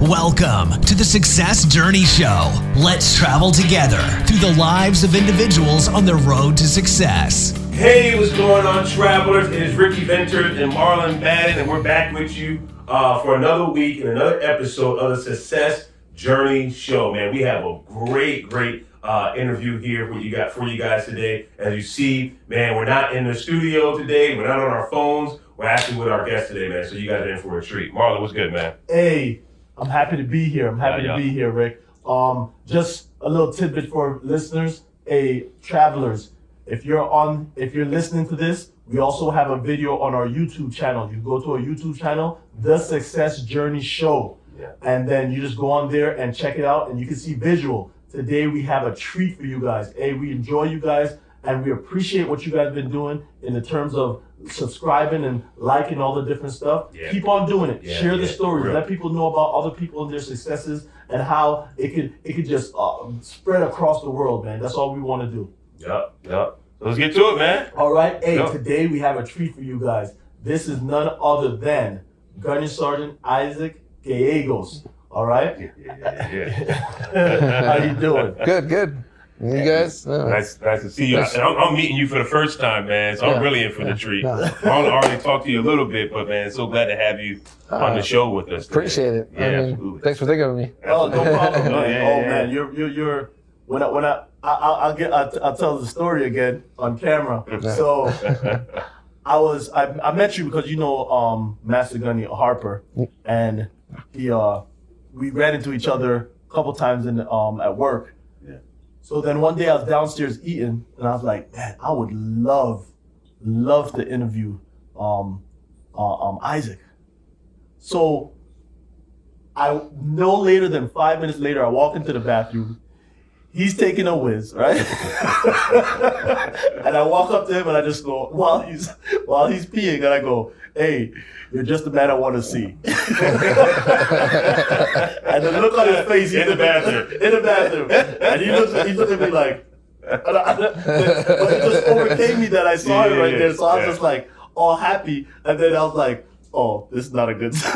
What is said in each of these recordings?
Welcome to the Success Journey Show. Let's travel together through the lives of individuals on the road to success. Hey, what's going on, travelers? It is Ricky Venters and Marlon Madden, and we're back with you uh, for another week and another episode of the Success Journey Show. Man, we have a great, great uh, interview here for you got for you guys today. As you see, man, we're not in the studio today. We're not on our phones. We're actually with our guest today, man. So you guys are in for a treat. Marlon, what's good, man? Hey, I'm happy to be here. I'm happy Yeah, to yeah. be here, Rick. Um, just a little tidbit for listeners. Hey, travelers, if you're on, if you're listening to this, we also have a video on our YouTube channel. You go to our YouTube channel, The Success Journey Show, Yeah. and then you just go on there and check it out, and you can see visual. Today we have a treat for you guys. Hey, we enjoy you guys, and we appreciate what you guys have been doing in the terms of subscribing and liking all the different stuff. Yeah. Keep on doing it. Yeah, Share the yeah, stories. real. Let people know about other people and their successes and how it could it could just uh, spread across the world, man. That's all we want to do. Yep, yep. So let's get to it, man. All right. Hey, Yeah. today we have a treat for you guys. This is none other than Gunnery Sergeant Isaac Gallegos. All right. Yeah, yeah, yeah. how you doing? Good, good. You guys? No. Nice, nice to see you. And I'm, I'm meeting you for the first time, man. So I'm really in for the treat. Yeah. I already talked to you a little bit, but man, so glad to have you on the Uh, show with us. today. Appreciate it. Yeah, I mean, absolutely. thanks for thinking of me. Oh, no problem, man. Oh, oh man, you're you're you're when I when I, I I'll, I'll get I'll, I'll tell the story again on camera. So I was I, I met you because you know um Master Gunny Harper, and he uh we ran into each other a couple times in um at work. So then one day I was downstairs eating, and I was like, man, I would love love to interview um uh, um Isaac. So I no later than five minutes later, I walk into the bathroom. He's taking a whiz, right? and I walk up to him and I just go while he's while he's peeing, and I go, "Hey, you're just the man I want to see." and the look on his face, In the bathroom. in the bathroom, and he looks, he looked at me like, and I- but it just overcame me that I saw Yeah, him right yeah, there. So I was yeah. just like all happy, and then I was like, "Oh, this is not a good." so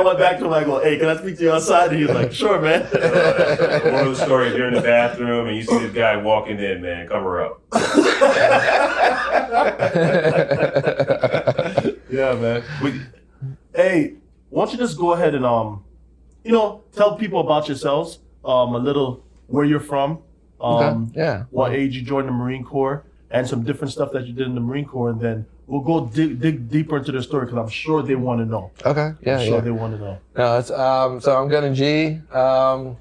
I went back to him. I go, "Hey, can I speak to you outside?" And he's like, "Sure, man." Uh, One of the stories, you're in the bathroom and you see this guy walking in, man, cover up. yeah, man. We- Hey, why don't you just go ahead and um, you know, tell people about yourselves, um, a little where you're from, um, Okay, yeah. what age you joined the Marine Corps, and some different stuff that you did in the Marine Corps, and then we'll go dig, dig deeper into the story because I'm sure they want to know. Okay, yeah, I'm sure yeah. they want to know. No, it's um. So I'm gonna G. Um.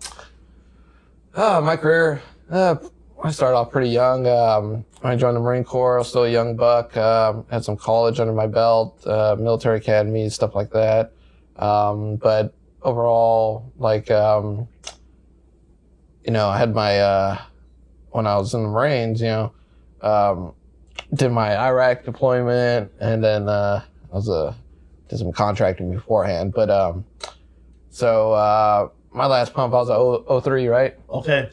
Uh, my career. Uh, I started off pretty young. Um, I joined the Marine Corps. I was still a young buck. Um, had some college under my belt, uh, military academy, stuff like that. Um, but overall, like, um, you know, I had my uh, when I was in the Marines. You know, um, did my Iraq deployment, and then uh, I was a did some contracting beforehand. But um, so uh, my last pump, I was a 03, right? Okay.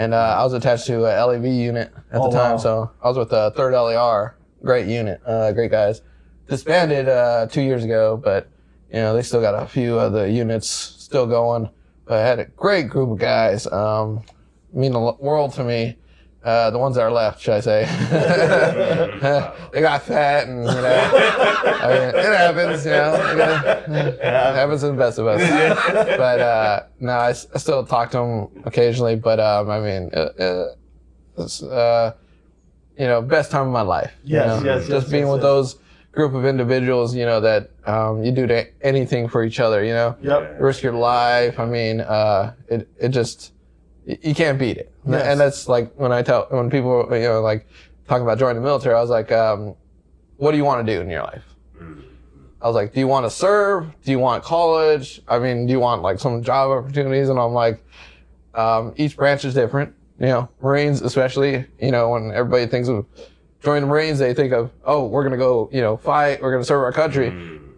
And uh, I was attached to a LAV unit at Oh, the time. wow. So I was with the third LAR. Great unit, uh, great guys. Disbanded uh, two years ago, but you know they still got a few of the units still going. But I had a great group of guys. Um, mean the world to me. Uh, the ones that are left, should I say? they got fat, and you know, I mean, it happens. You know, You gotta- it happens to the best of us. But uh, no, I, s- I still talk to them occasionally. But um, I mean, uh, uh, it's, uh, you know, best time of my life. you Yes, know? yes, Just yes, being yes, with yes. those group of individuals, you know, that um, you do to anything for each other. You know, Yep. risk your life. I mean, uh, it it just you can't beat it. Yes. And that's like when I tell when people you know like talking about joining the military, I was like, um, what do you want to do in your life? I was like, do you want to serve? Do you want college? I mean, do you want like some job opportunities? And I'm like, um, each branch is different. You know, Marines especially. You know, when everybody thinks of joining the Marines, they think of, oh, we're gonna go, you know, fight. We're gonna serve our country,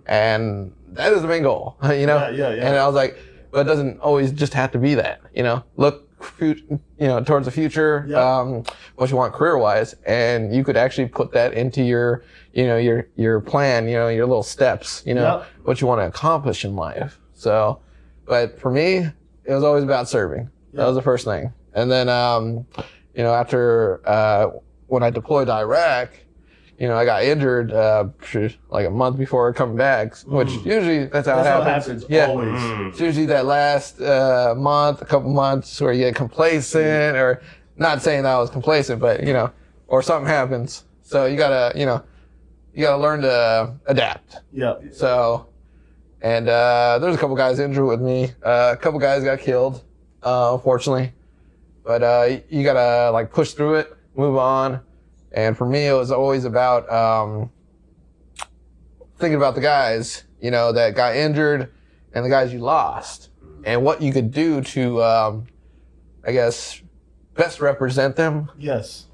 and that is the main goal. You know. Yeah, yeah, yeah. And I was like, but it doesn't always just have to be that. You know, look, you know, towards the future. Yeah. Um, what you want career wise, and you could actually put that into your, you know, your your plan. You know, your little steps. You know, Yeah. what you want to accomplish in life. So, but for me, it was always about serving. That was the first thing. And then, um, you know, after uh, when I deployed to Iraq, you know, I got injured uh, like a month before coming back, which usually that's how That's it how happens. it happens Yeah. always. It's usually that last uh, month, a couple months where you get complacent, or not saying that I was complacent, but you know, or something happens. So you gotta, you know, you gotta learn to adapt. Yeah. So, and uh, there's a couple guys injured with me. Uh, a couple guys got killed, uh, unfortunately. But uh, you gotta like push through it, move on. And for me, it was always about um, thinking about the guys, you know, that got injured and the guys you lost, and what you could do to, um, I guess, best represent them, Yes.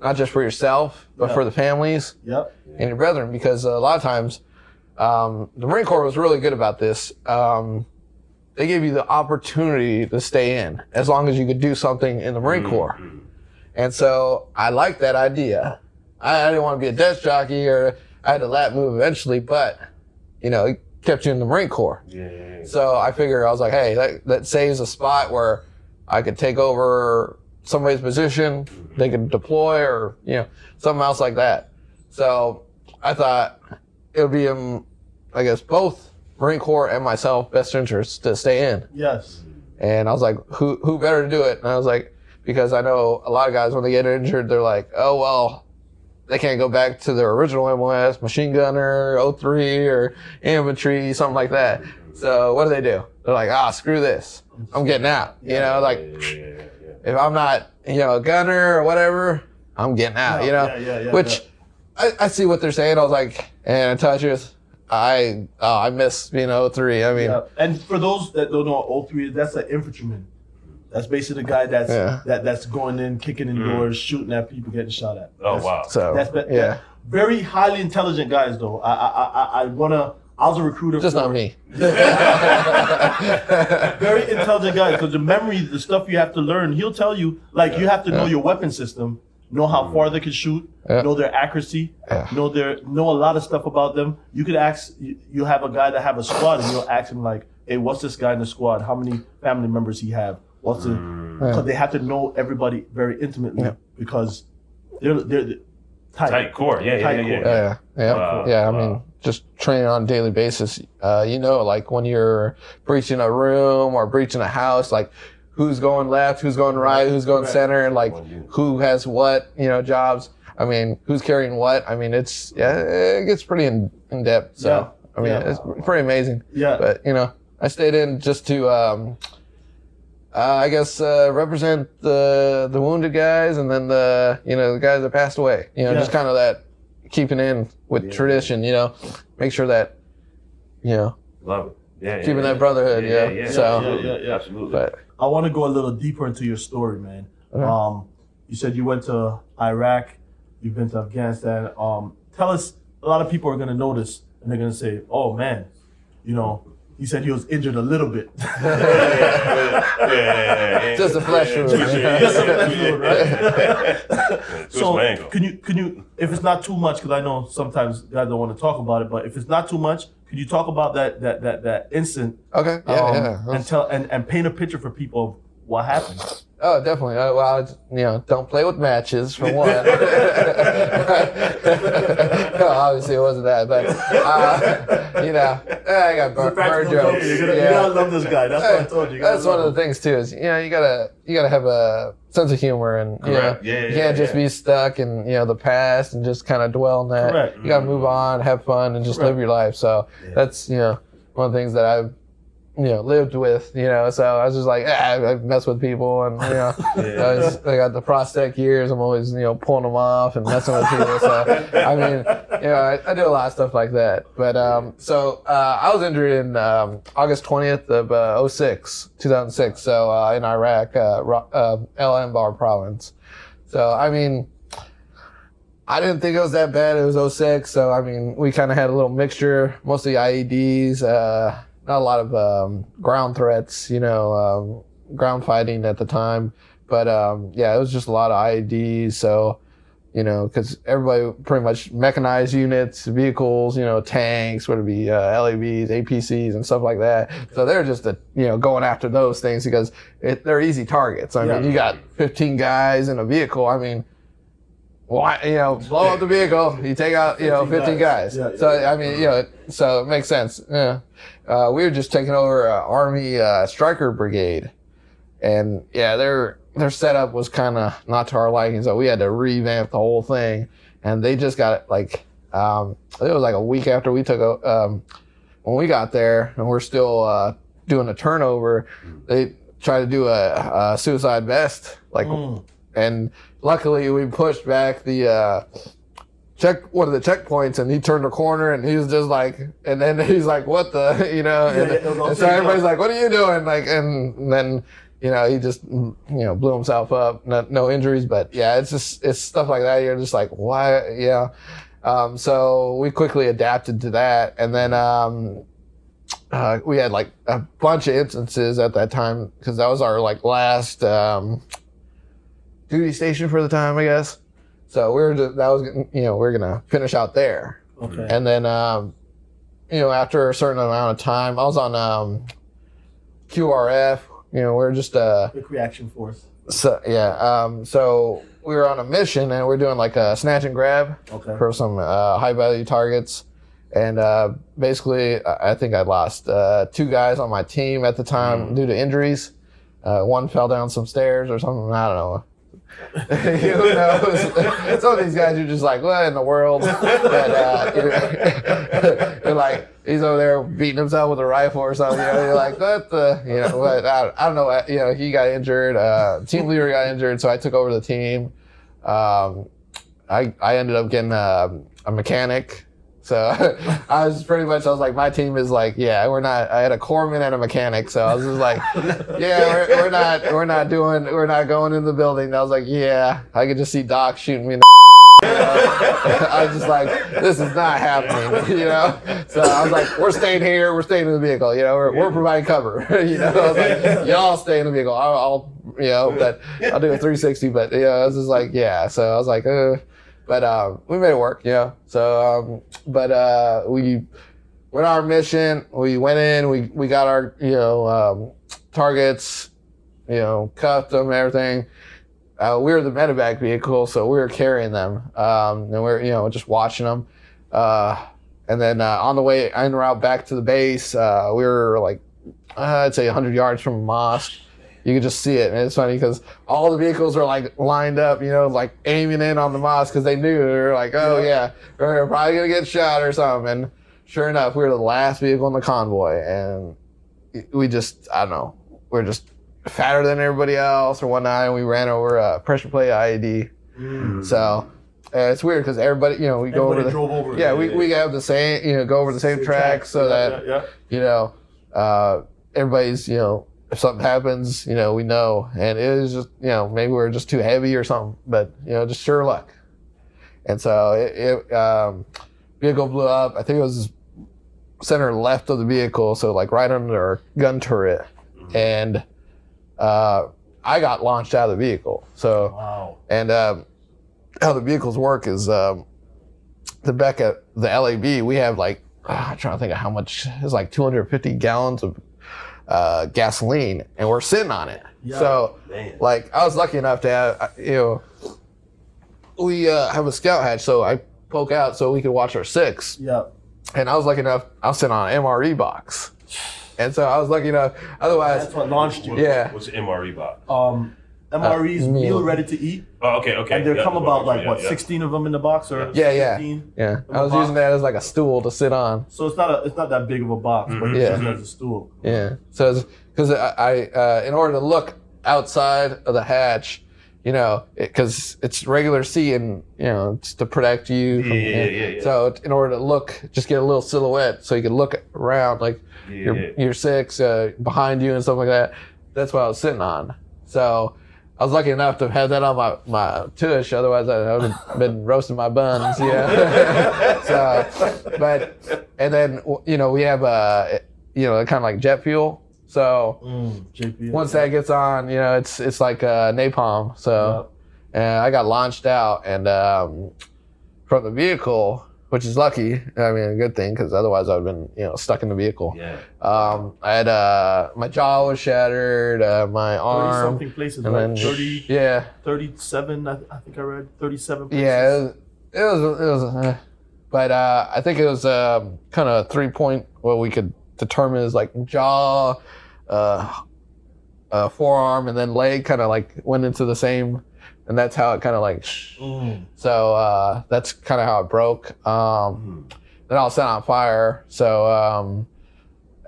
not just for yourself, but Yeah. for the families Yep. and your brethren because a lot of times um, the Marine Corps was really good about this. Um, they gave you the opportunity to stay in as long as you could do something in the Marine Corps. And so I liked that idea. I, I didn't want to be a desk jockey or I had to lat move eventually, but you know, it kept you in the Marine Corps. Yeah. So I figured I was like, hey, that, that saves a spot where I could take over somebody's position, mm-hmm. they could deploy or, you know, something else like that. So I thought it would be in, I guess, both Marine Corps and myself best interest to stay in. Yes. And I was like, who, who better to do it? And I was like, because I know a lot of guys when they get injured, they're like, oh, well, they can't go back to their original MOS, machine gunner, 03 or infantry, something like that. So what do they do? They're like, ah, screw this. I'm getting out. You know, like if I'm not, you know, a gunner or whatever, I'm getting out, you know, Yeah, yeah, yeah, which I, I see what they're saying. I was like, and touches, I, oh, I miss being 03. I mean, Yeah. And for those that don't know, 03, that's an infantryman. That's basically the guy that's Yeah. that that's going in, kicking in mm. doors, shooting at people, getting shot at. Oh That's- wow. so That's be- yeah, very highly intelligent guys, though. I I I, I wanna. I was a recruiter. just for, not me. Very intelligent guys because the memory, the stuff you have to learn, he'll tell you. Like you have to know your weapon system, know how mm. far they can shoot, Yeah. know their accuracy, Yeah. know their know a lot of stuff about them. You could ask. You, you have a guy that have a squad, and you'll ask him like, "Hey, what's this guy in the squad? How many family members he have? What's the?" Because they have to know everybody very intimately Yeah. because they're they're tight. Tight core. Yeah, yeah, Tight yeah, core. yeah. Yeah, yeah, Wow, yeah. I wow. mean, just training on a daily basis. Uh, you know, like when you're breaching a room or breaching a house, like who's going left, who's going right, who's going center, and like who has what, you know, jobs. I mean, who's carrying what? I mean, it's yeah, it gets pretty in, in depth. So Yeah. I mean, Yeah. it's pretty amazing. Yeah. But you know, I stayed in just to, um, uh, I guess, uh, represent the the wounded guys, and then the you know the guys that passed away. You know, Yeah. just kind of that keeping in with tradition. You know, make sure that you know Love it. Yeah. yeah, keeping yeah. that brotherhood. Yeah, Yeah. yeah, yeah. So, absolutely. Yeah, yeah, yeah. Absolutely. but I want to go a little deeper into your story, man. Okay. Um, you said you went to Iraq, you've been to Afghanistan. Um, tell us. A lot of people are going to notice, and they're going to say, "Oh man, you know." He said he was injured a little bit. yeah, yeah, yeah, yeah. Just a flesh wound. Just a flesh wound, right? Twist so my can you can you if it's not too much because I know sometimes guys don't want to talk about it, but if it's not too much, can you talk about that that that that instant okay. Yeah. um, yeah. and tell and, and paint a picture for people of what happened? Oh, definitely. Uh, well, it's, you know, don't play with matches for one. Obviously, it wasn't that, but uh, you know, I got bird, bird jokes. You're gonna, you Yeah. gotta love this guy. That's what I told you. you. That's one love of the things too. Is you know you gotta you gotta have a sense of humor and you know Correct. Yeah, you yeah, can't just yeah. be stuck in you know the past and just kind of dwell on that. Correct. You gotta move on, have fun, and just Correct. live your life. So that's you know one of the things that I've you know lived with. You know, so I was just like ah, I mess with people and you know I, was, I got the prosthetic years. I'm always you know pulling them off and messing with people. So I mean you know I, I do a lot of stuff like that. But um so uh, I was injured in um, August 20th of uh, 06, 2006. So uh, in Iraq, uh, uh, El Anbar province. So I mean. I didn't think it was that bad. It was 06, so I mean, we kind of had a little mixture, mostly IEDs, uh, not a lot of um, ground threats, you know, um, ground fighting at the time. But um, yeah, it was just a lot of IEDs. So, you know, because everybody pretty much mechanized units, vehicles, you know, tanks, would it be uh, LAVs, APCs, and stuff like that. So they're just, uh you know, going after those things because it, they're easy targets. I Yeah. mean, you got 15 guys in a vehicle. I mean, why, you know, blow up the vehicle, you take out, you know, 15 15 guys. guys. Yeah, so, yeah. I mean, you know, so it makes sense. Yeah. Uh, we were just taking over uh, Army uh, Stryker Brigade. And yeah, their their setup was kind of not to our liking, so we had to revamp the whole thing. And they just got it like um, it was like a week after we took o- um, when we got there, and we're still uh, doing a turnover. They tried to do a, a suicide vest, like, Mm. And luckily we pushed back the. Uh, check one of the checkpoints and he turned a corner and he was just like and then he's like what the you know? And, Yeah, yeah, it was all and so everybody's like what are you doing? Like and then you know he just mm, you know blew himself up no, no injuries. But yeah it's just it's stuff like that. You're just like why? Yeah. Um, so we quickly adapted to that. And then um, uh, we had like a bunch of instances at that time because that was our like last um, duty station for the time i guess so we are just, that was you know we are gonna finish out there Okay. and then, um, you know, after a certain amount of time, I was on um, QRF. You know, we are just uh, Quick reaction force. so yeah. Um, so we were on a mission, and we are doing like a snatch and grab Okay. for some uh, high value targets. And uh, basically, I I think I lost uh, two guys on my team at the time due to injuries. Uh, one fell down some stairs or something. I don't know. Who knows? Some of these guys are just like, what in the world? But, uh, you're, you're like, he's over there beating himself with a rifle or something. You know, you're like, what the? You know, but I, I don't know. uh, You know, he got injured. Uh, team leader got injured, so I took over the team. Um, I I ended up getting a, a mechanic. So I was pretty much I was like my team is like yeah we're not I had a corpsman and a mechanic. So I was just like yeah we're, we're not we're not doing we're not going in the building. And I was like yeah I could just see Doc shooting me in the I was just like this is not happening you know? So I was like we're staying here we're staying in the vehicle you know? We're, we're providing cover you know? I was like y'all stay in the vehicle. I'll, I'll you know but I'll do a 360 but yeah I was just like yeah. So I was like uh but um, we made it work, you know. So, um, but uh, we went our mission. We went in. We we got our you know um, targets, you know, cuffed them, everything. Uh, we were the medevac vehicle, so we were carrying them, um, and we are you know just watching them. Uh, and then uh, on the way en route back to the base, uh, we were like I'd say 100 yards from a mosque. You could just see it, and it's funny because all the vehicles are like lined up, you know, like aiming in on the mosque because they knew they were like, oh yeah, we're probably gonna get shot or something. And sure enough, we were the last vehicle in the convoy, and we just I don't know, we're just fatter than everybody else or whatnot, and we ran over a pressure plate IED. So uh, it's weird because everybody, you know, we go over the over. yeah, we, we have the same, you know, go over the same track so Yeah, that yeah, yeah. you know, uh, everybody's, you know, if something happens, you know, we know. And it was just, you know, maybe we are just too heavy or something, but, you know, just sure luck. And so it, it um, vehicle blew up. I think it was center left of the vehicle, so like right under our gun turret. And uh, I got launched out of the vehicle. So, Wow. and um, how the vehicles work is um, the back at the LAV, we have like, ah, I'm trying to think of how much, it's like 250 gallons of uh, gasoline, and we're sitting on it. Yeah. So, Man. like, I was lucky enough to have, you know, we uh, have a scout hatch, so I poke out so we could watch our six. Yeah. And I was lucky enough, I was sitting on an MRE box. And so I was lucky enough, otherwise, That's what launched you. What- Yeah. What's the MRE box? Um, MREs Uh, meal meal. ready to eat, Oh, okay, okay. and there Yeah, come the about like yeah, what yeah. 16 of them in the box or Yeah, yeah. 15? yeah, In I was box? using that as like a stool to sit on. So it's not a it's not that big of a box, but it's Yeah. using it as a stool. Yeah. So because I, I uh, in order to look outside of the hatch, you know, because it's regular sea and you know, it's to protect you. From, Yeah, yeah, yeah, yeah. So in order to look, just get a little silhouette, so you can look around, like Yeah, your yeah. your six uh, behind you and stuff like that. That's what I was sitting on. So. I was lucky enough to have that on my, my tush, otherwise I would have been roasting my buns, yeah. so, but, and then, you know, we have, uh, you know, kind of like jet fuel. So Mm, once that gets on, you know, it's, it's like, uh, napalm. So, and I got launched out and um, from the vehicle, which is lucky. I mean, a good thing because otherwise I'd have been you know stuck in the vehicle. Yeah. Um, I had uh, my jaw was shattered, uh, my 30 arm, something places, and right? then 30, yeah, 37, I, I think I read. 37 places. yeah, it was it was, it was uh, but uh, I think it was um, kind of three point what we could determine is like jaw, uh, uh, forearm, and then leg kind of like went into the same, and that's how it kind of like. Mm. So uh, that's kind of how it broke. Um, then I was set on fire. So um,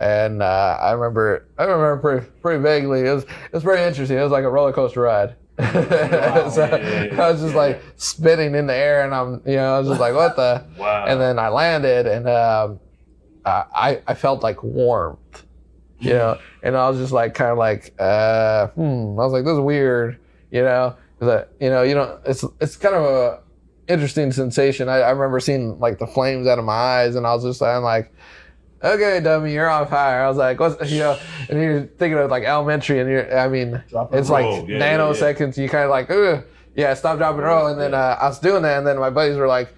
and uh, I remember I remember pretty pretty vaguely. It was it was very interesting. It was like a roller coaster ride. so Yeah, yeah, yeah, I was just yeah. like spinning in the air, and I'm you know I was just like what the. Wow. And then I landed, and um, I I felt like warmth, you know, and I was just like kind of like uh, hmm. I was like this is weird, you know, that you know you know it's it's kind of a interesting sensation. I, I remember seeing like the flames out of my eyes, and I was just I'm like. Okay, dummy, you're on fire. I was like, what's you know, and you're thinking of like elementary, and you're, I mean, Drop it's like. Yeah, yeah, yeah. nanoseconds. You kind of like, Ugh. yeah, stop, drop, and roll. And then uh, I was doing that, and then my buddies were like,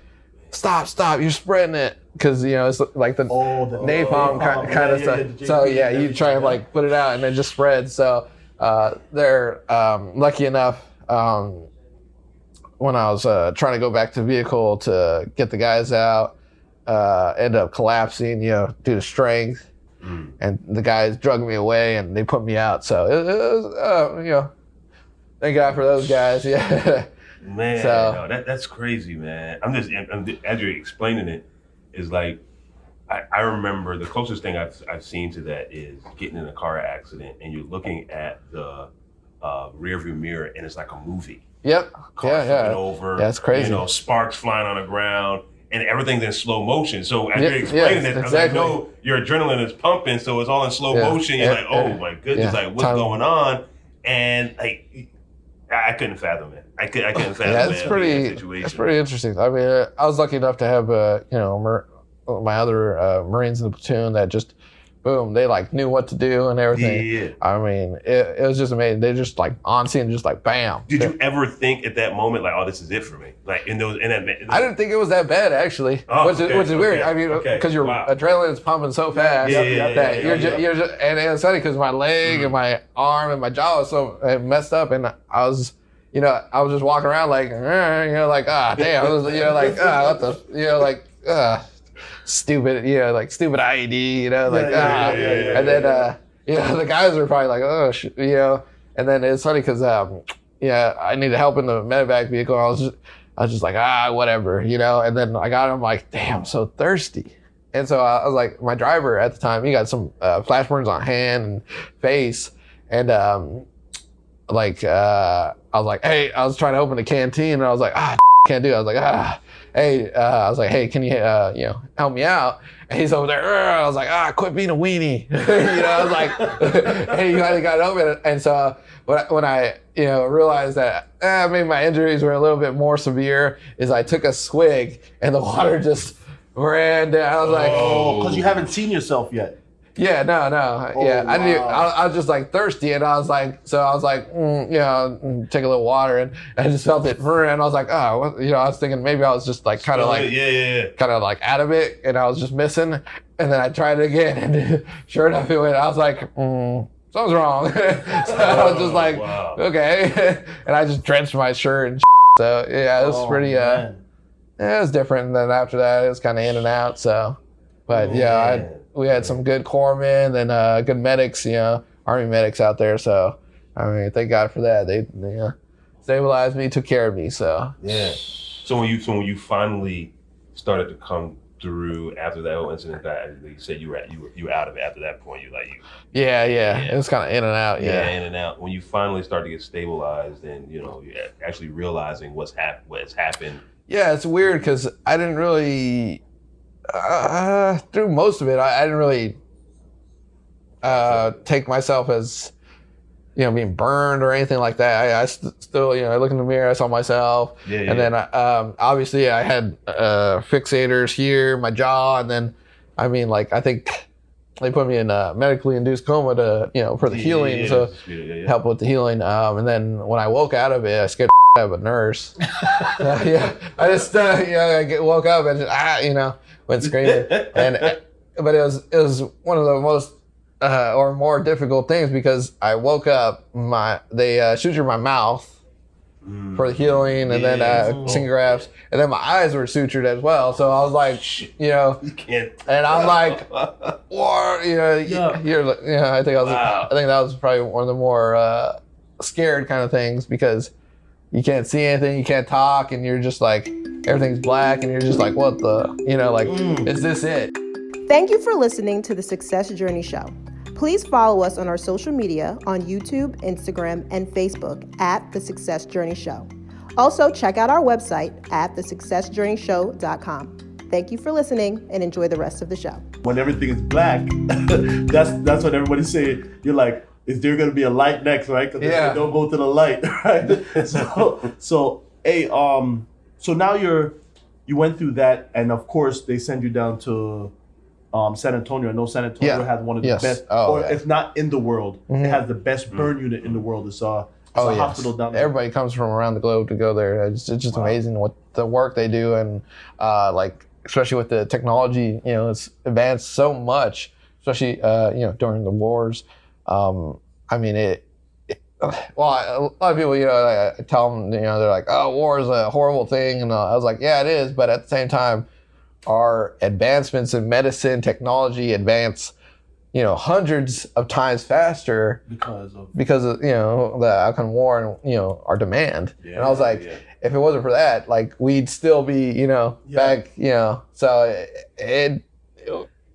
stop, stop, you're spreading it. Because, you know, it's like the Oh, the napalm kind, kind of yeah, yeah, stuff. so, yeah, you try and like put it out, and it just spreads. So, uh, they're um, lucky enough. Um, when I was uh, trying to go back to the vehicle to get the guys out, uh, end up collapsing, you know, due to strength. Mm. And the guys drug me away and they put me out. So it, it was, uh, you know, thank God for those guys. Yeah. Man, So- no, that that's crazy, man. I'm just I'm, as you're explaining it, is like I, I remember the closest thing I've I've seen to that is getting in a car accident and you're looking at the uh, rearview mirror and it's like a movie. yep. Car Yeah, flipping yeah. over. That's crazy. You know, sparks flying on the ground. And everything's in slow motion. So as Yeah, you're explaining yes, it, I was like, no, your adrenaline is pumping, so it's all in slow Yeah, motion. You're yeah, like, oh yeah. my goodness, like what's time- going on? And like, I I couldn't fathom it. I, could, I couldn't fathom Yeah, it. it's pretty. situation. It's pretty interesting. I mean, I was lucky enough to have, uh, you know, my other uh, Marines in the platoon that just, boom, they like knew what to do and everything. yeah. I mean, it, it was just amazing. They just like on scene, just like bam. Did you ever think at that moment, like, oh, this is it for me? Like in those, in that, I didn't think it was that bad actually, Oh, which is okay, which is weird. okay, I mean, okay, because your wow. adrenaline's pumping so fast Yeah, yeah, that you're just, you're just, and it's funny because my leg Mm. and my arm and my jaw was so messed up, and I was, you know, I was just walking around like, you know, like ah, damn, I was, you know, like ah, what the, you know, like ah, stupid, you know, like stupid IED, you know, like Yeah, ah, yeah, yeah, and then uh, you know, the guys were probably like, oh, sh-, you know, and then it's funny because um, yeah, I needed help in the medevac vehicle. I was just, I was just like, ah, whatever, you know. And then I got him like, damn, I'm so thirsty. And so I was like, my driver at the time, he got some uh, flash burns on hand and face, and um, like uh, I was like, hey, I was trying to open the canteen, and I was like, ah, can't do. it. I was like, ah, hey, uh, I was like, hey, can you, uh, you know, help me out? And he's over there. "Ugh." I was like, ah, quit being a weenie. you know, I was like, hey, you finally got over it open. And so when I, when I, you know, realized that eh, maybe my injuries were a little bit more severe, is I took a swig and the water just ran down. I was like, Oh. Because you haven't seen yourself yet. Yeah, no, no, Oh, yeah. I didn't. Even, wow. I, I was just like thirsty, and I was like, so I was like, mm, you know, take a little water, and I just felt it, and I was like, oh, what, you know, I was thinking maybe I was just like kind of like yeah, yeah, yeah. kind of like out of it, and I was just missing. And then I tried it again, and sure enough, it went. I was like, mm, something's wrong. so I was just like, Wow. okay, and I just drenched my shirt and. So yeah, it was Oh, pretty. Uh, yeah, it was different. And then after that, it was kind of in and out. So, but yeah, I, Man. We had some good corpsmen and uh, good medics, you know, army medics out there. So, I mean, thank God for that. They, they uh, stabilized me, took care of me. So, Yeah. So when you so when you finally started to come through after that whole incident, that you said you were at, you were you were out of it after that point. You like you yeah, yeah, Yeah. it was kind of in and out. yeah. Yeah. in and out. When you finally start to get stabilized and you know you're actually realizing what's hap- what's happened. Yeah, it's weird because I didn't really, uh, through most of it, I, I didn't really uh, take myself as, you know, being burned or anything like that. I, I st- still, you know, I look in the mirror, I saw myself. Yeah, And then, I- um, obviously, I had uh, fixators here, my jaw, and then, I mean, like, I think they put me in a medically induced coma to, you know, for the healing, so yeah, yeah, yeah. help with the healing. Um, and then when I woke out of it, I scared have a nurse. Uh, yeah, I just uh, you know I get, woke up and just, ah you know went screaming and uh, but it was it was one of the most uh, or more difficult things because I woke up my they uh, sutured my mouth for the healing and then uh, skin grafts and then my eyes were sutured as well. So I was like you know You and I'm like, or you know, Yeah. you're, you know, I think I was, Wow. I think that was probably one of the more uh, scared kind of things because you can't see anything, you can't talk, and you're just like, everything's black, and you're just like, what the, you know, like, mm. is this it? Thank you for listening to the Success Journey Show. Please follow us on our social media on YouTube, Instagram, and Facebook at The Success Journey Show. Also, check out our website at thesuccessjourneyshow.com. Thank you for listening and enjoy the rest of the show. when everything is black, that's that's what everybody's saying. You're like, is there gonna be a light next, right? Because Yeah. don't go to the light, right? so so hey, um, so now you're you went through that, and of course they send you down to um, San Antonio. I know San Antonio Yeah. has one of the Yes. best, Oh, or yeah. Mm-hmm. if not in the world, it has the best burn unit in the world. It's a, it's Oh a yes. hospital down there. Everybody comes from around the globe to go there. It's, it's just amazing what the work they do, and uh, like especially with the technology, you know, it's advanced so much. Especially uh, you know during the wars. Um, I mean it. it- Well, I- a lot of people, you know, I, I tell them, you know, they're like, "Oh, war is a horrible thing," and uh, I was like, "Yeah, it is," but at the same time, our advancements in medicine, technology advance, you know, hundreds of times faster because of because of you know the outcome of war and you know our demand. and I was like, yeah. if it wasn't for that, like we'd still be you know Yeah. back you know. So it, it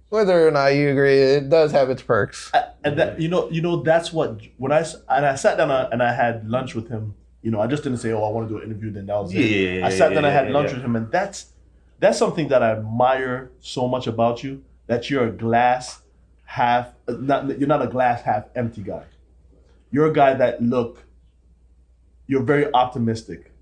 whether or not you agree, it does have its perks. and that you know you know that's what when I s- and I sat down and I had lunch with him. You know, I just didn't say, "Oh, I want to do an interview." Then that was it. Yeah, I sat down and yeah, had lunch yeah. with him, and that's that's something that I admire so much about you. That you're a glass half, uh, not you're not a glass half empty guy. You're a guy that look. You're very optimistic.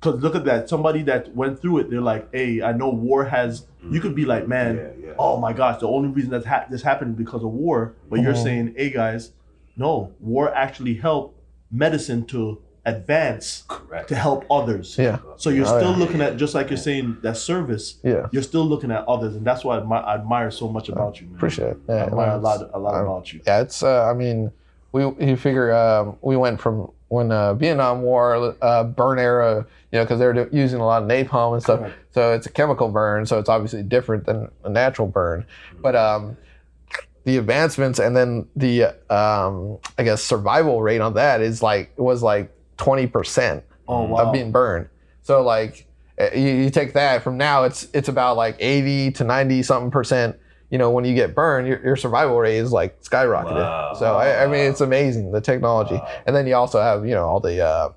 Cause look at that. Somebody that went through it, they're like, "Hey, I know war has." You could be like, "Man, Yeah, yeah. oh my gosh, the only reason that ha- this happened because of war." But you're saying, "Hey guys, no, war actually helped medicine to advance Correct. to help others." Yeah. So you're Oh, still yeah. looking at just like you're saying that service. Yeah. You're still looking at others, and that's why I, admi- I admire so much about you. Man. Appreciate it. I admire a lot, a lot um, about you. Yeah, it's. Uh, I mean, we you figure um, we went from when uh, Vietnam War uh, burn era, you know, because they were using a lot of napalm and stuff. Correct. So it's a chemical burn, so it's obviously different than a natural burn. But um, the advancements and then the um, I guess survival rate on that is like it was like twenty percent Oh wow. of being burned. So like uh, you, you take that from now, it's it's about like eighty to ninety something percent. You know, when you get burned, your, your survival rate is like skyrocketed. Wow. So I, I mean, it's amazing the technology, and then you also have you know all the uh,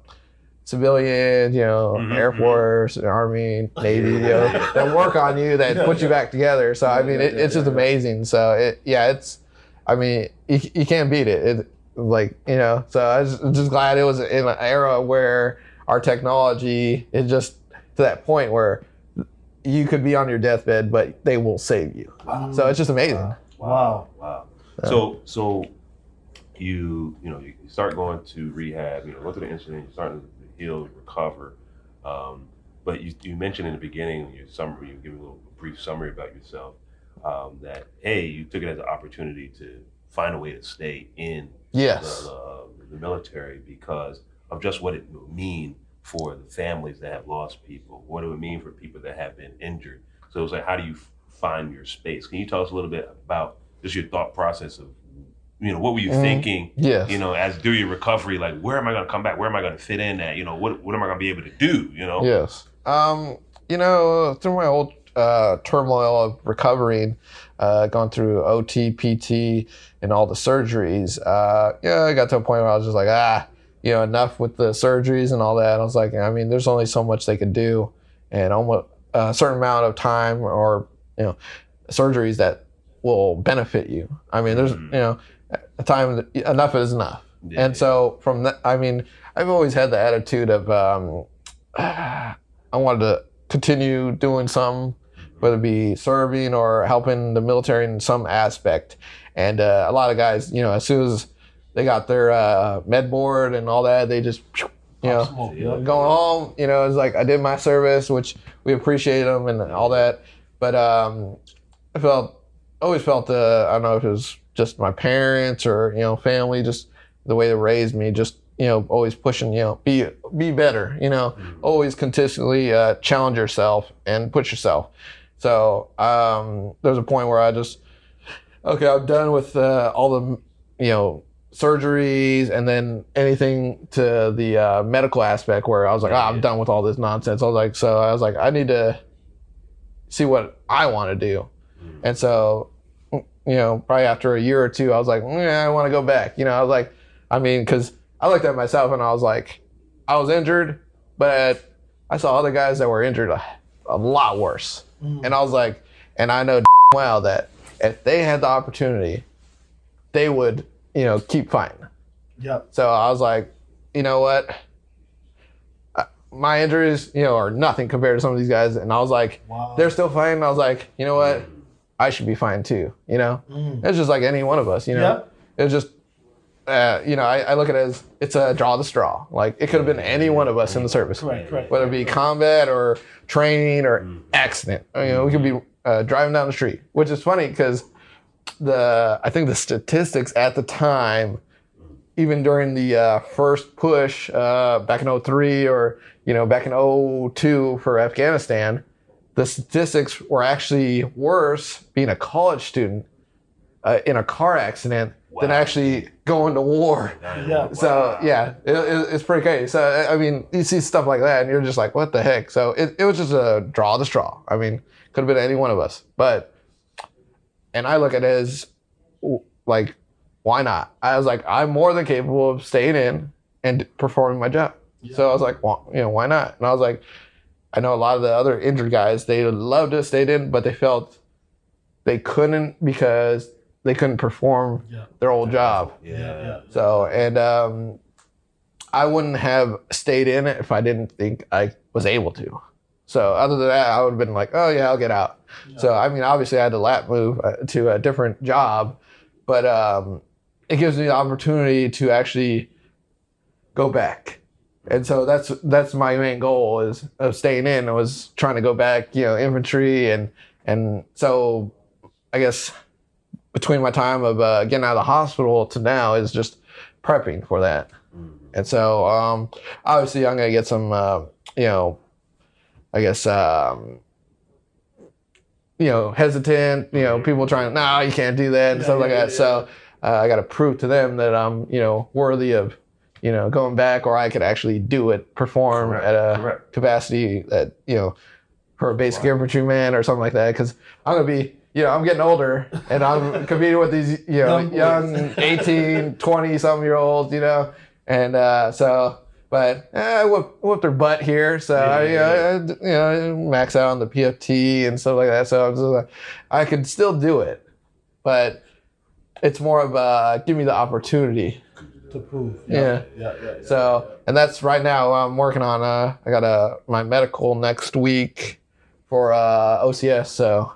civilians, you know, Mhm, Air mhm. Force, Army, Navy, you know, that work on you that put you back together. So I mean, it, it's just amazing. So it, yeah, it's, I mean, you, you can't beat it. it. Like you know, so I was just glad it was in an era where our technology is just to that point where you could be on your deathbed, but they will save you. So it's just amazing. Wow. Wow. So so you you know you start going to rehab. You know, go through the incident. You're starting to heal, recover. Um, but you, you mentioned in the beginning, your summary, you give a little brief summary about yourself. Um, that hey, you took it as an opportunity to find a way to stay in Yes. the, uh, the military because of just what it will mean for the families that have lost people, what do it mean for people that have been injured. So it was like, how do you find your space? Can you tell us a little bit about just your thought process of, you know, what were you Mhm. thinking, Yes. you know, as do your recovery? Like, where am I going to come back? Where am I going to fit in at? You know, what, what am I going to be able to do? You know? Yes. Um, you know, through my old uh, turmoil of recovering, uh, gone through OT, PT, and all the surgeries, uh, yeah, I got to a point where I was just like, ah, you know, enough with the surgeries and all that. I was like, I mean, there's only so much they could do, and almost a certain amount of time or you know, surgeries that will benefit you. I mean, there's Mhm. you know, a time enough is enough. Yeah. And so from that, I mean, I've always had the attitude of um, I wanted to continue doing some, whether it be serving or helping the military in some aspect. And uh, a lot of guys, you know, as soon as they got their uh, med board and all that, they just You know, going home, you know, it's like I did my service, which we appreciate them and all that. But um, I felt, always felt, uh, I don't know if it was just my parents or you know family, just the way they raised me, just you know, always pushing, you know, be be better, you know, always continually uh, challenge yourself and push yourself. So um, there's a point where I just, okay, I'm done with uh, all the, you know, surgeries and then anything to the uh, medical aspect where I was like, ah, I'm done with all this nonsense. I was like, so I was like, I need to see what I want to do. And so, you know, probably after a year or two, I was like, yeah, I want to go back. You know, I was like, I mean, because I looked at myself and I was like, I was injured, but I saw other guys that were injured a, a lot worse. And I was like, and I know well that if they had the opportunity, they would, you know, keep fighting. Yep. So I was like, you know what? My injuries, you know, are nothing compared to some of these guys. And I was like, Wow. they're still fighting. I was like, you know what? I should be fine too. You know, it's just like any one of us. You know, Yeah. it was just, uh, you know, I, I look at it as it's a draw the straw. Like it could have been any one of us in the service, Correct, correct, whether it be combat or training or accident. You know, we could be uh, driving down the street, which is funny because the I think the statistics at the time, even during the uh, first push uh, back in 03 or you know back in 02 for Afghanistan, the statistics were actually worse being a college student uh, in a car accident than actually going to war. Yeah. So yeah, it, it, it's pretty crazy. So I- I mean, you see stuff like that, and you're just like, what the heck? So it, it was just a draw the straw. I mean, could have been any one of us, but and I look at it as like, why not? I was like, I'm more than capable of staying in and performing my job. So I was like, well, you know, why not? And I was like, I know a lot of the other injured guys, they would love to have stayed in, but they felt they couldn't because they couldn't perform Yeah. their old job. Yeah. Yeah. So, and um, I wouldn't have stayed in it if I didn't think I was able to. So, other than that, I would have been like, oh, yeah, I'll get out. So, I mean, obviously, I had to lat move uh, to a different job, but um, it gives me the opportunity to actually go back. And so that's that's my main goal is of staying in. I was trying to go back, you know, infantry and and so I guess between my time of uh, getting out of the hospital to now is just prepping for that. And so, um, obviously, I'm gonna get some, uh, you know, I guess, um, you know, hesitant, you know, people trying, no, you can't do that and stuff like that. So, uh, I got to prove to them that I'm, you know, worthy of, you know, going back, or I could actually do it, perform Correct, at a correct. capacity that, you know, for a basic infantryman or something like that. Because I'm gonna be, you know, I'm getting older and I'm competing with these, you know, Young boys. young 18, 20 some year olds, you know, and uh, so. But eh, I whoop, whooped their butt here, so I, Yeah, uh, you know, max out on the PFT and stuff like that. So I was just like, I could still do it, but it's more of a give me the opportunity. To prove. Yeah. Yeah. Yeah. yeah. So, and that's right now I'm working on. Uh, I got a my medical next week for uh, OCS. So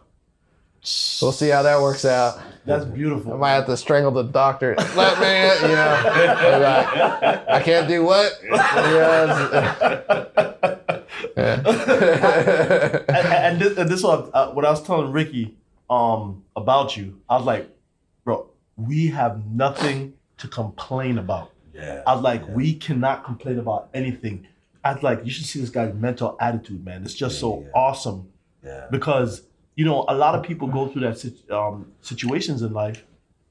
we'll see how that works out. That's beautiful. I might have to strangle the doctor. Let me, you know, I'm like, I can't do what? Yes. Yeah. and, and this, and this was uh, what I was telling Ricky um, about you. I was like, bro, we have nothing to complain about. Yeah. I was like, we cannot complain about anything. I was like, you should see this guy's mental attitude, man. It's just so Yeah. awesome Yeah. because you know a lot of people go through that um, situations in life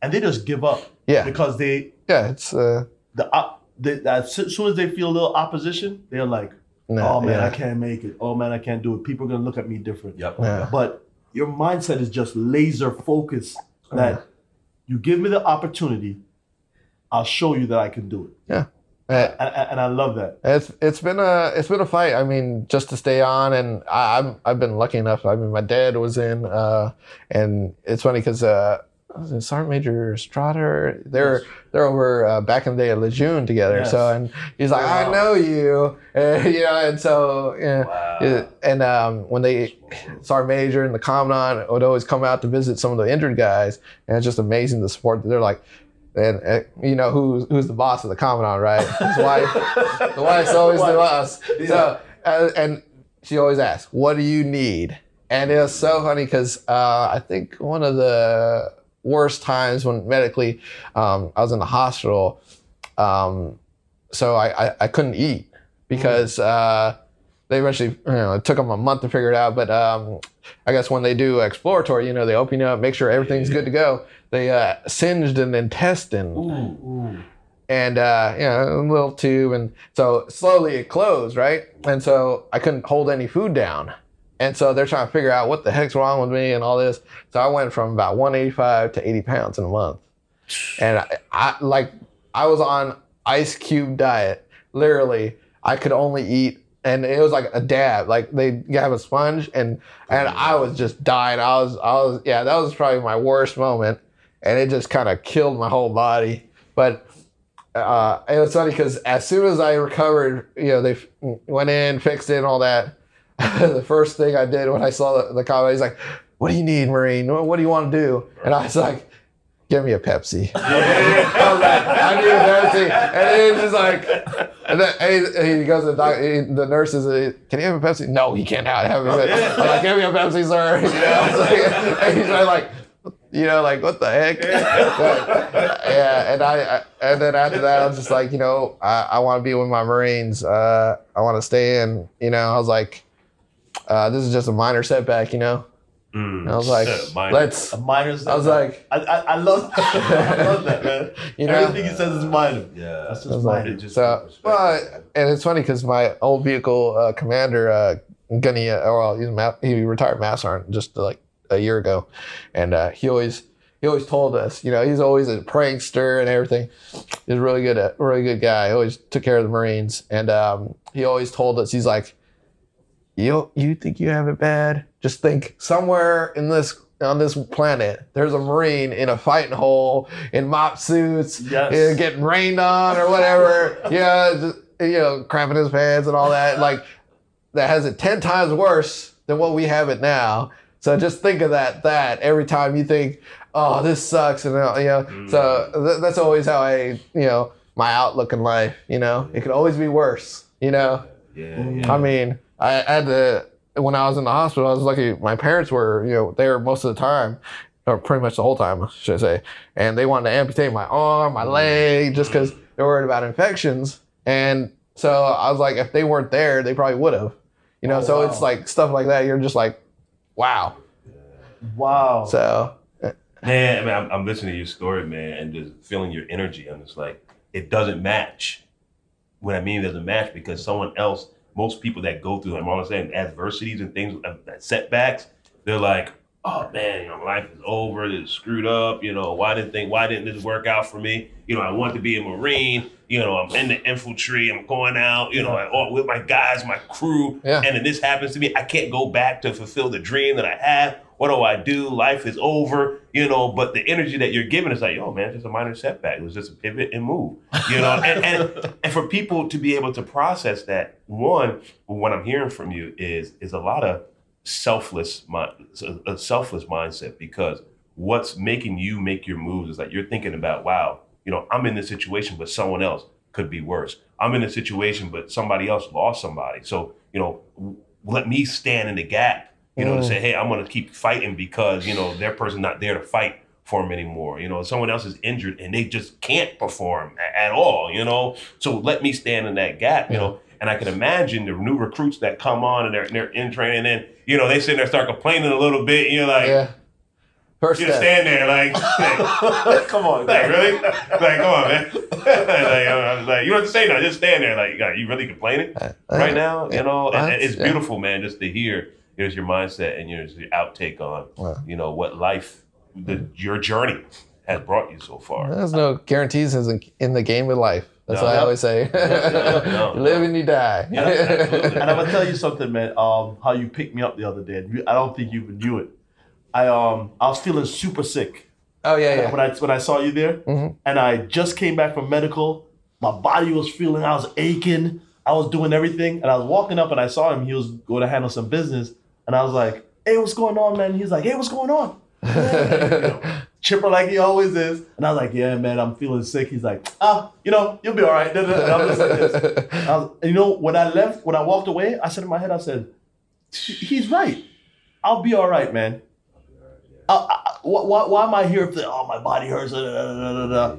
and they just give up Yeah. because they yeah, it's uh, the op- they, as soon as they feel a little opposition, they're like, no, oh man, yeah. I can't make it. Oh man, I can't do it. People are gonna look at me different. Yep. Yeah. But your mindset is just laser focused that you give me the opportunity, I'll show you that I can do it. Uh, And, and- I love that. It's it's been a it's been a fight. I mean, just to stay on, and I, I'm I've been lucky enough. I mean, my dad was in, uh, and it's funny because uh, Sergeant Major Strader? They're they're over uh, back in the day at Lejeune together. Yes. So and he's like, I know you, and, you know, and so yeah, Wow. and um, when they Sergeant Major and the Commandant would always come out to visit some of the injured guys, and it's just amazing the support. They're like, And uh, you know who's who's the boss of the commandant, right? His wife. the wife's always the boss. So uh, and she always asks, "What do you need?" And it was so funny because uh, I think one of the worst times when medically um, I was in the hospital, um, so I, I, I couldn't eat because uh, they eventually, you know, it took them a month to figure it out. But um, I guess when they do exploratory, you know, they open you up, make sure everything's good to go. They uh, singed an intestine. And uh, you know, a little tube, and so slowly it closed, right? And so I couldn't hold any food down, and so they're trying to figure out what the heck's wrong with me and all this. So I went from about 185 to 80 pounds in a month, and I, I like I was on ice cube diet. Literally, I could only eat, and it was like a dab. Like they have a sponge, and and I was just dying. I was I was yeah, that was probably my worst moment, and it just kind of killed my whole body. But uh, it was funny because as soon as I recovered, you know, they went in, fixed it, and all that. the first thing I did when I saw the, the comment, he's like, "What do you need, Marine? What, what do you want to do?" And I was like, "Give me a Pepsi." I was "I need a Pepsi," and he's just like, and then he, he goes to the doc, he, the nurses, uh, "Can you have a Pepsi?" No, he can't have have a Pepsi. I'm like, "Give me a Pepsi, sir." You know, like, and he's like. You know, like what the heck? But, yeah, and I, I, and then after that, I was just like, you know, I, I want to be with my Marines. Uh, I want to stay in. You know, I was like, uh, this is just a minor setback. You know, and I was like, Minor. let's. A minor. I was like, I, I, I love that. I love that, man. You know? Everything he says is minor. Yeah. That's just I was minor. like, just so, perspective. well, and it's funny because my old vehicle uh, commander, uh, Gunny, uh, well, he's a ma- he retired Mass Sergeant just like a year ago, and uh, he always he always told us, you know, he's always a prankster and everything. He's really good, uh, really good guy. He always took care of the Marines, and um, he always told us, he's like, you you think you have it bad? Just think somewhere in this on this planet, there's a Marine in a fighting hole in MOPP suits, Yes. know, getting rained on or whatever. yeah, just, you know, cramping his pants and all that. Like that has it ten times worse than what we have it now. So just think of that. That every time you think, oh, this sucks, and uh, you know, so th- that's always how I, you know, my outlook in life. You know, it could always be worse. You know. Yeah, yeah. I mean, I had to when I was in the hospital. I was lucky. My parents were, you know, there most of the time, or pretty much the whole time, should I say. And they wanted to amputate my arm, my leg, just because they're worried about infections. And so I was like, if they weren't there, they probably would have. You know, Oh, so wow. it's like stuff like that. You're just like, wow. Wow. So eh. Man, I mean, I'm, I'm listening to your story, man, and just feeling your energy. I'm just like, it doesn't match. What I mean, it doesn't match because someone else, most people that go through, I'm always saying, adversities and things, uh, setbacks, they're like, oh man, you know, life is over, it's screwed up. You know, why didn't think, why didn't this work out for me? You know, I want to be a Marine. You know, I'm in the infantry. I'm going out. You know, I, with my guys, my crew. Yeah. And then this happens to me. I can't go back to fulfill the dream that I have. What do I do? Life is over. You know, but the energy that you're giving is like, oh man, it's just a minor setback. It was just a pivot and move. You know, and, and and for people to be able to process that, one, what I'm hearing from you is is a lot of selfless mind, a selfless mindset because what's making you make your moves is like you're thinking about, wow, you know, I'm in this situation, but someone else could be worse. I'm in a situation, but somebody else lost somebody. So, you know, let me stand in the gap, you know, to mm. say, hey, I'm going to keep fighting because, you know, their person not there to fight for them anymore. You know, someone else is injured and they just can't perform a- at all, you know. So let me stand in that gap, you know. And I can imagine the new recruits that come on and they're, they're in training and then, you know, they sit there start complaining a little bit. And you're like, yeah. First you just stand there like, like, Come on. like, really? Like, come on, man. like, I'm like, you don't have to say nothing. Just stand there. Like, you really complaining uh, uh, right now? You know, and, uh, and it's Yeah. beautiful, man, just to hear here's your mindset and here's your outtake on, Wow. you know, what life, the, your journey has brought you so far. There's no guarantees in in the game of life. That's No. what I always say. no, no. you live and you die. Yeah, and I'm gonna tell you something, man. Um, how you picked me up the other day. I don't think you even knew it. I um, I was feeling super sick oh yeah, yeah. when I when I saw you there, Mhm. and I just came back from medical. My body was feeling, I was aching. I was doing everything, and I was walking up, and I saw him. He was going to handle some business, and I was like, "Hey, what's going on, man?" He's like, "Hey, what's going on?" chipper like he always is. And I was like, yeah, man, I'm feeling sick. He's like, ah, you know, you'll be all right. And I'm just like this. I was, you know, when I left, when I walked away, I said in my head, I said, he's right. I'll be all right, man. I, I, why, why am I here if the, oh, my body hurts? Da, da, da, da,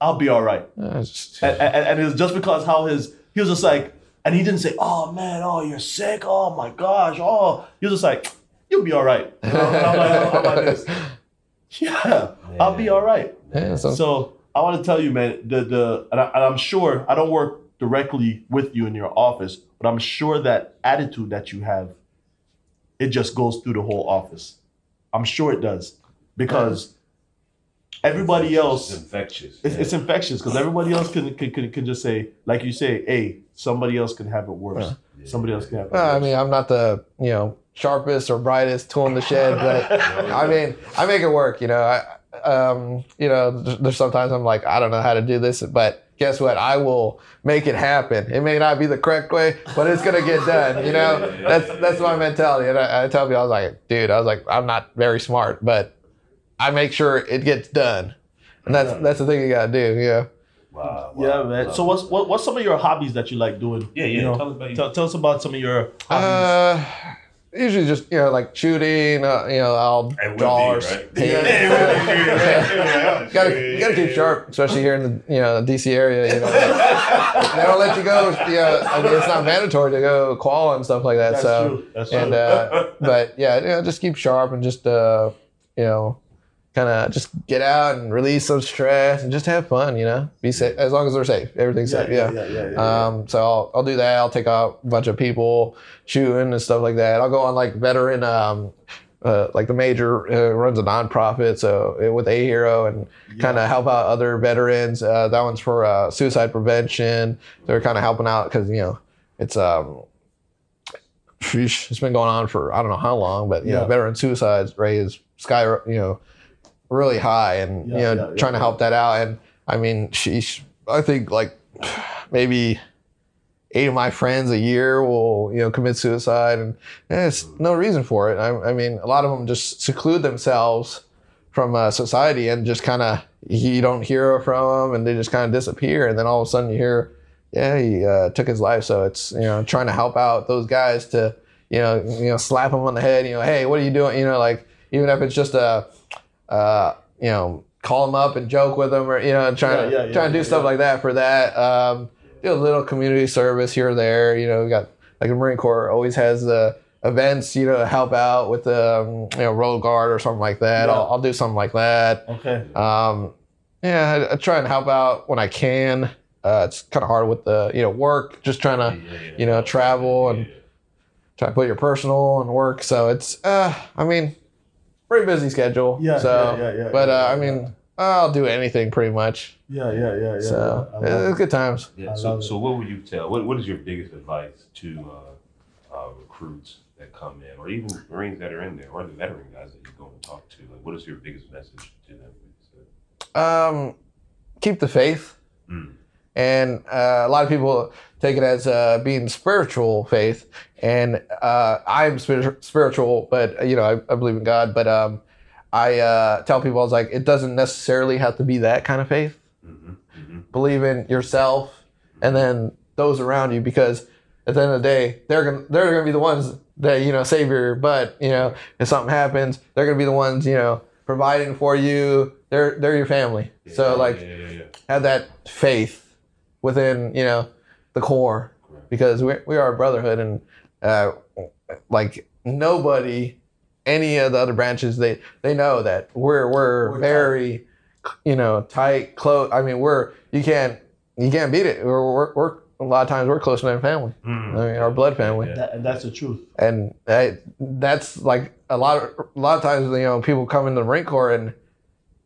I'll be all right. Uh, just- And, and, and it was just because how his, he was just like, and he didn't say, oh, man, oh, you're sick. Oh, my gosh. Oh, he was just like, you'll be all right. You know? I'm like, I'm like this. Yeah, I'll be all right. yeah, so, So I want to tell you, man, the the and, I, and I'm sure I don't work directly with you in your office, but I'm sure that attitude that you have, it just goes through the whole office. I'm sure it does because everybody It's else. infectious. It's, it's infectious because everybody else can, can, can, can just say, like you say, hey, somebody else can have it worse. Somebody else can have it Well, I mean, I'm not the you know sharpest or brightest tool in the shed, but I mean, I make it work. You know, I, um, you know, there's, there's sometimes I'm like, I don't know how to do this, but guess what? I will make it happen. It may not be the correct way, but it's gonna get done. You know, that's that's my mentality. And I, I tell people, I was like, dude, I was like, I'm not very smart, but I make sure it gets done, and that's that's the thing you gotta do. yeah. Wow, wow, yeah, man. wow. So what's what, what's some of your hobbies that you like doing? Yeah, yeah, You know, tell us about your- tell, tell us about some of your hobbies. Uh, usually just you know like shooting. Uh, you know, I'll And draw or right? paint. Yeah, You gotta, you gotta keep sharp, especially here in the you know DC area. You know, they don't let you go. Yeah, I mean it's not mandatory to go qual and stuff like that. That's so true. That's and true. uh, but yeah, you know, just keep sharp and just uh, you know, kind of just get out and release some stress and just have fun. You know, be safe as long as they're safe. Everything's safe. Yeah. yeah, yeah, yeah. Um, so I'll, I'll do that. I'll take out a bunch of people shooting and stuff like that. I'll go on like veteran, um, uh, like the major uh, runs a nonprofit, so uh, with A Hero and kind of help out other veterans. Uh, that one's for uh, suicide prevention. They're kind of helping out because you know it's um, it's been going on for I don't know how long, but you Yeah. know veteran suicides rate is sky you know really high, and Yeah, you know yeah, yeah, trying to help that out. And I mean, sheesh, I think like maybe eight of my friends a year will you know commit suicide and there's no reason for it. I, I mean a lot of them just seclude themselves from uh, society and just kind of you don't hear from them and they just kind of disappear. And then all of a sudden you hear yeah he uh, took his life. So it's you know trying to help out those guys to you know you know slap them on the head you know hey what are you doing? You know like even if it's just a uh, you know call them up and joke with them or you know trying to Yeah, yeah, yeah, trying to do yeah, stuff yeah. like that for that um, do a little community service here or there. You know, we got like the Marine Corps always has the events, you know, to help out with the um, you know road guard or something like that. Yeah. I'll, I'll do something like that. okay. Um, yeah, I, I try and help out when I can. Uh, it's kind of hard with the you know work, just trying to you know travel and try to put your personal and work. So it's uh, I mean, pretty busy schedule. Yeah, So, yeah, yeah, yeah, but yeah, uh, I mean, I'll do anything pretty much. Yeah, yeah, yeah, yeah. So yeah. I yeah, love it's it. good times. Yeah. I So, so what would you tell? What What is your biggest advice to uh, uh, recruits that come in, or even Marines that are in there, or the veteran guys that you're going to talk to? Like, what is your biggest message to them? um, keep the faith. Mm. And uh, a lot of people take it as uh, being spiritual faith, and uh, I'm spir- spiritual, but you know I, I believe in God. But um, I uh, tell people I was like, it doesn't necessarily have to be that kind of faith. Mm-hmm. Mm-hmm. Believe in yourself, and then those around you, because at the end of the day, they're gonna they're gonna be the ones that you know save your butt. You know, if something happens, they're gonna be the ones you know providing for you. They're they're your family. So like yeah, yeah, yeah. have that faith within you know the core. Because we, we are a brotherhood and uh, like nobody any of the other branches they they know that we're we're, We're very you know tight close i mean we're you can't you can't beat it. We're, we're, we're a lot of times we're closer than family. Mm. i mean our blood family. Yeah. That, and that's the truth. and I, that's like a lot of a lot of times you know people come into the Marine Corps and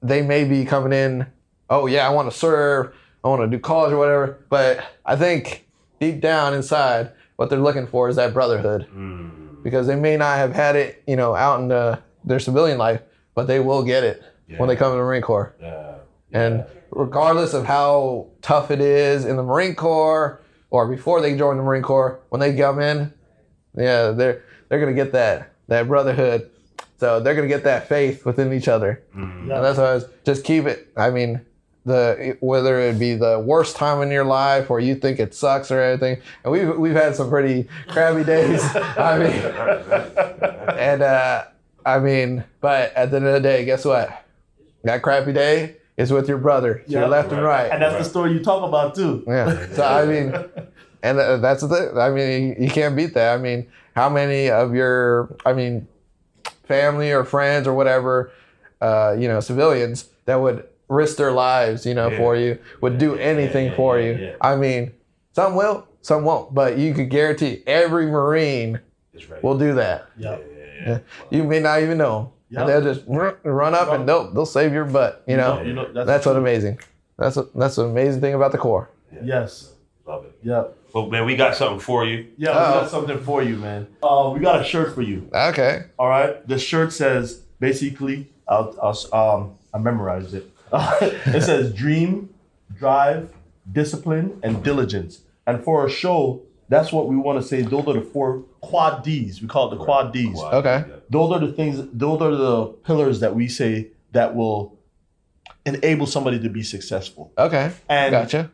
they may be coming in oh yeah I want to serve I want to do college or whatever but I think deep down inside what they're looking for is that brotherhood Mm. because they may not have had it you know out in the, their civilian life but they will get it when they come to the Marine Corps Yeah. and regardless of how tough it is in the Marine Corps or before they join the Marine Corps, when they come in, yeah, they're they're gonna get that that brotherhood So they're gonna get that faith within each other, and that's why I was just keep it. I mean, the whether it be the worst time in your life or you think it sucks or anything, and we've we've had some pretty crappy days. I mean, and uh, I mean, but at the end of the day, guess what? That crappy day is with your brother, to your Yeah. left and right. And that's the story you talk about too. Yeah. So I mean, and uh, that's the thing. I mean, you can't beat that. I mean, how many of your, I mean, family or friends or whatever, uh, you know, civilians that would risk their lives, you know, Yeah. for you, would do anything yeah, for yeah, you. yeah. I mean, some will, some won't, but you could guarantee every Marine will do that. Yeah. Yeah. You may not even know. Yeah. And they'll just run run up and they'll they'll save your butt. You know, You know, that's, that's what amazing. That's what, that's an amazing thing about the Corps. Yes. Love it. Yep. Well, man, we got something for you. Yeah, we Uh-oh. got something for you, man. Uh, we got a shirt for you. Okay. All right. The shirt says basically, I'll, I'll um, I memorized it. it says dream, drive, discipline, and diligence. And for a show, that's what we want to say. Those are the four quad D's. We call it the quad D's. Okay. Those are the things. Those are the pillars that we say that will enable somebody to be successful. Okay. And Gotcha.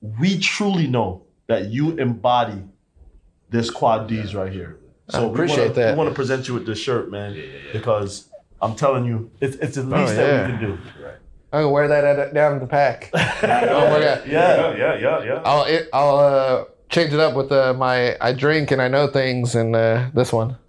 we truly know that you embody this quad D's right here. I we appreciate wanna, that. We want to present you with this shirt, man, yeah, yeah, because I'm telling you, it's, it's the oh, least Oh, that yeah. we can do. I'm gonna wear that at, down the pack. oh my god. Yeah. yeah, yeah, yeah. I'll it, I'll uh, change it up with uh, my I drink and I know things and uh, this one.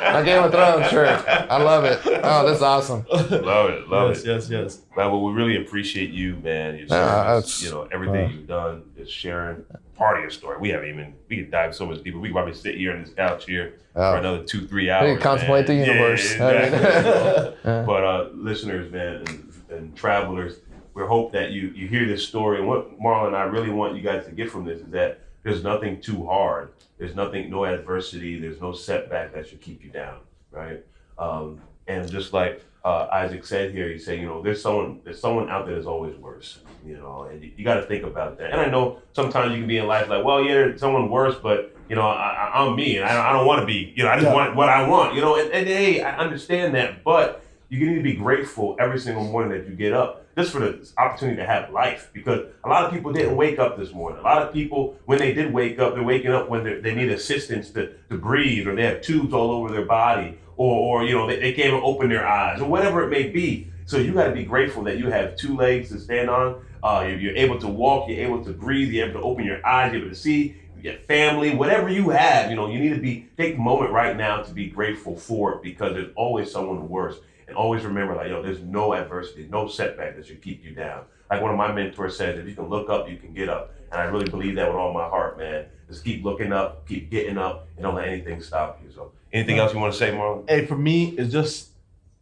my Game of Thrones shirt. I love it. Oh, that's awesome. love it, love yes, it. yes, yes. Man, well, we really appreciate you, man. Your service, that's- you know, everything you've done, just sharing part of your story. We haven't even we could dive so much deeper. We could probably sit here on this couch here Oh. for another two, three hours. contemplate man. the universe. Yeah, I exactly. But uh, listeners, man, and, and travelers, we hope that you you hear this story. And what Marlon and I really want you guys to get from this is that there's nothing too hard. There's nothing, no adversity. There's no setback that should keep you down, right? Um, and just like uh, Isaac said here, he said, you know, there's someone, there's someone out there that's always worse, you know, and you, you got to think about that. And I know sometimes you can be in life like, well, yeah, someone worse, but you know, I, I, I'm me, and I, I don't want to be, you know, I just Yeah. want what I want, you know. And, and hey, I understand that, but you need to be grateful every single morning that you get up just for the opportunity to have life because a lot of people didn't wake up this morning. A lot of people, when they did wake up, they're waking up when they're- need assistance to, to breathe or they have tubes all over their body or, or you know, they, they can't even open their eyes or whatever it may be. So you got to be grateful that you have two legs to stand on. Uh, you're, you're able to walk, you're able to breathe, you're able to open your eyes, you're able to see, you get family, whatever you have, you know, you need to be, take a moment right now to be grateful for it because there's always someone worse. And always remember, like, yo, there's no adversity, no setback that should keep you down. Like one of my mentors says, if you can look up, you can get up. And I really believe that with all my heart, man. Just keep looking up, keep getting up, and don't let anything stop you. So, anything else you want to say, Marlon? Hey, for me, it's just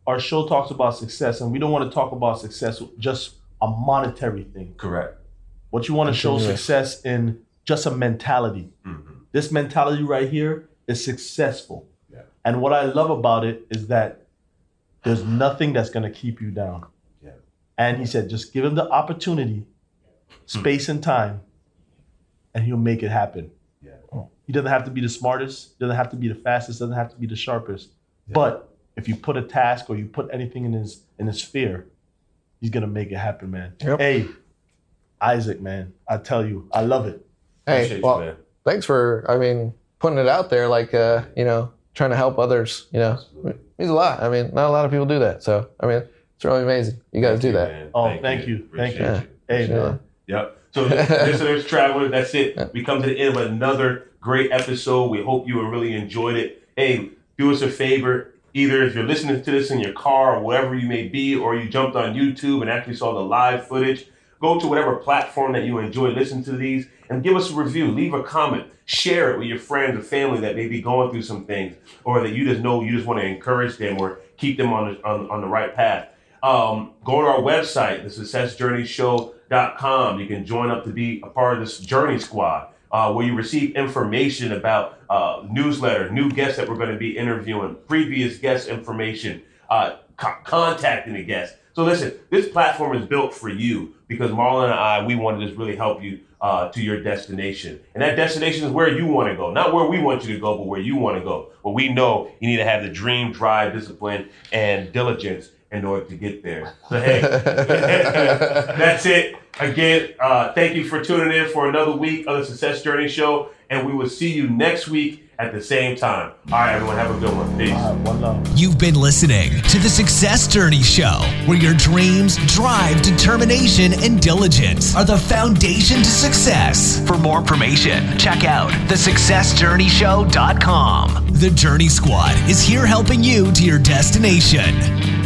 our show talks about success, and we don't want to talk about success just a monetary thing. Correct. What you want to show success in just a mentality. Mm-hmm. This mentality right here is successful. Yeah. And what I love about it is that there's nothing that's going to keep you down. Yeah. And he said, just give him the opportunity, space and time, and he'll make it happen. Yeah. He doesn't have to be the smartest, doesn't have to be the fastest, doesn't have to be the sharpest. But if you put a task or you put anything in his in his sphere, he's gonna make it happen, man. Yep. Hey, Isaac, man, I tell you, I love it. Hey, Appreciate well, you, thanks for I mean putting it out there, like uh, you know, trying to help others. You know, Absolutely. means a lot. I mean, not a lot of people do that. So I mean, it's really amazing. You guys Thank do you, that. man. Oh, thank you. Thank you. Appreciate Hey, Yeah. man. Yep. So, listeners, travelers, that's it. We come to the end of another great episode. We hope you really enjoyed it. Hey, do us a favor. Either if you're listening to this in your car or wherever you may be, or you jumped on YouTube and actually saw the live footage, go to whatever platform that you enjoy listening to these and give us a review. Leave a comment. Share it with your friends or family that may be going through some things, or that you just know you just want to encourage them or keep them on the, on, on the right path um, go to our website, the thesuccessjourneyshow.com. You can join up to be a part of this journey squad uh, where you receive information about uh, newsletter, new guests that we're going to be interviewing, previous guest information. Uh, co- contacting the guest. So listen, this platform is built for you because Marlon and I, we want to just really help you uh, to your destination. And that destination is where you want to go, not where we want you to go, but where you want to go. But we know you need to have the dream, drive, discipline, and diligence in order to get there. So hey, that's it. Again, uh, thank you for tuning in for another week of the Success Journey Show, and we will see you next week at the same time. All right, everyone, have a good one. Peace. All right, one love. You've been listening to the Success Journey Show, where your dreams, drive, determination, and diligence are the foundation to success. For more information, check out thesuccessjourneyshow.com. The Journey Squad is here helping you to your destination.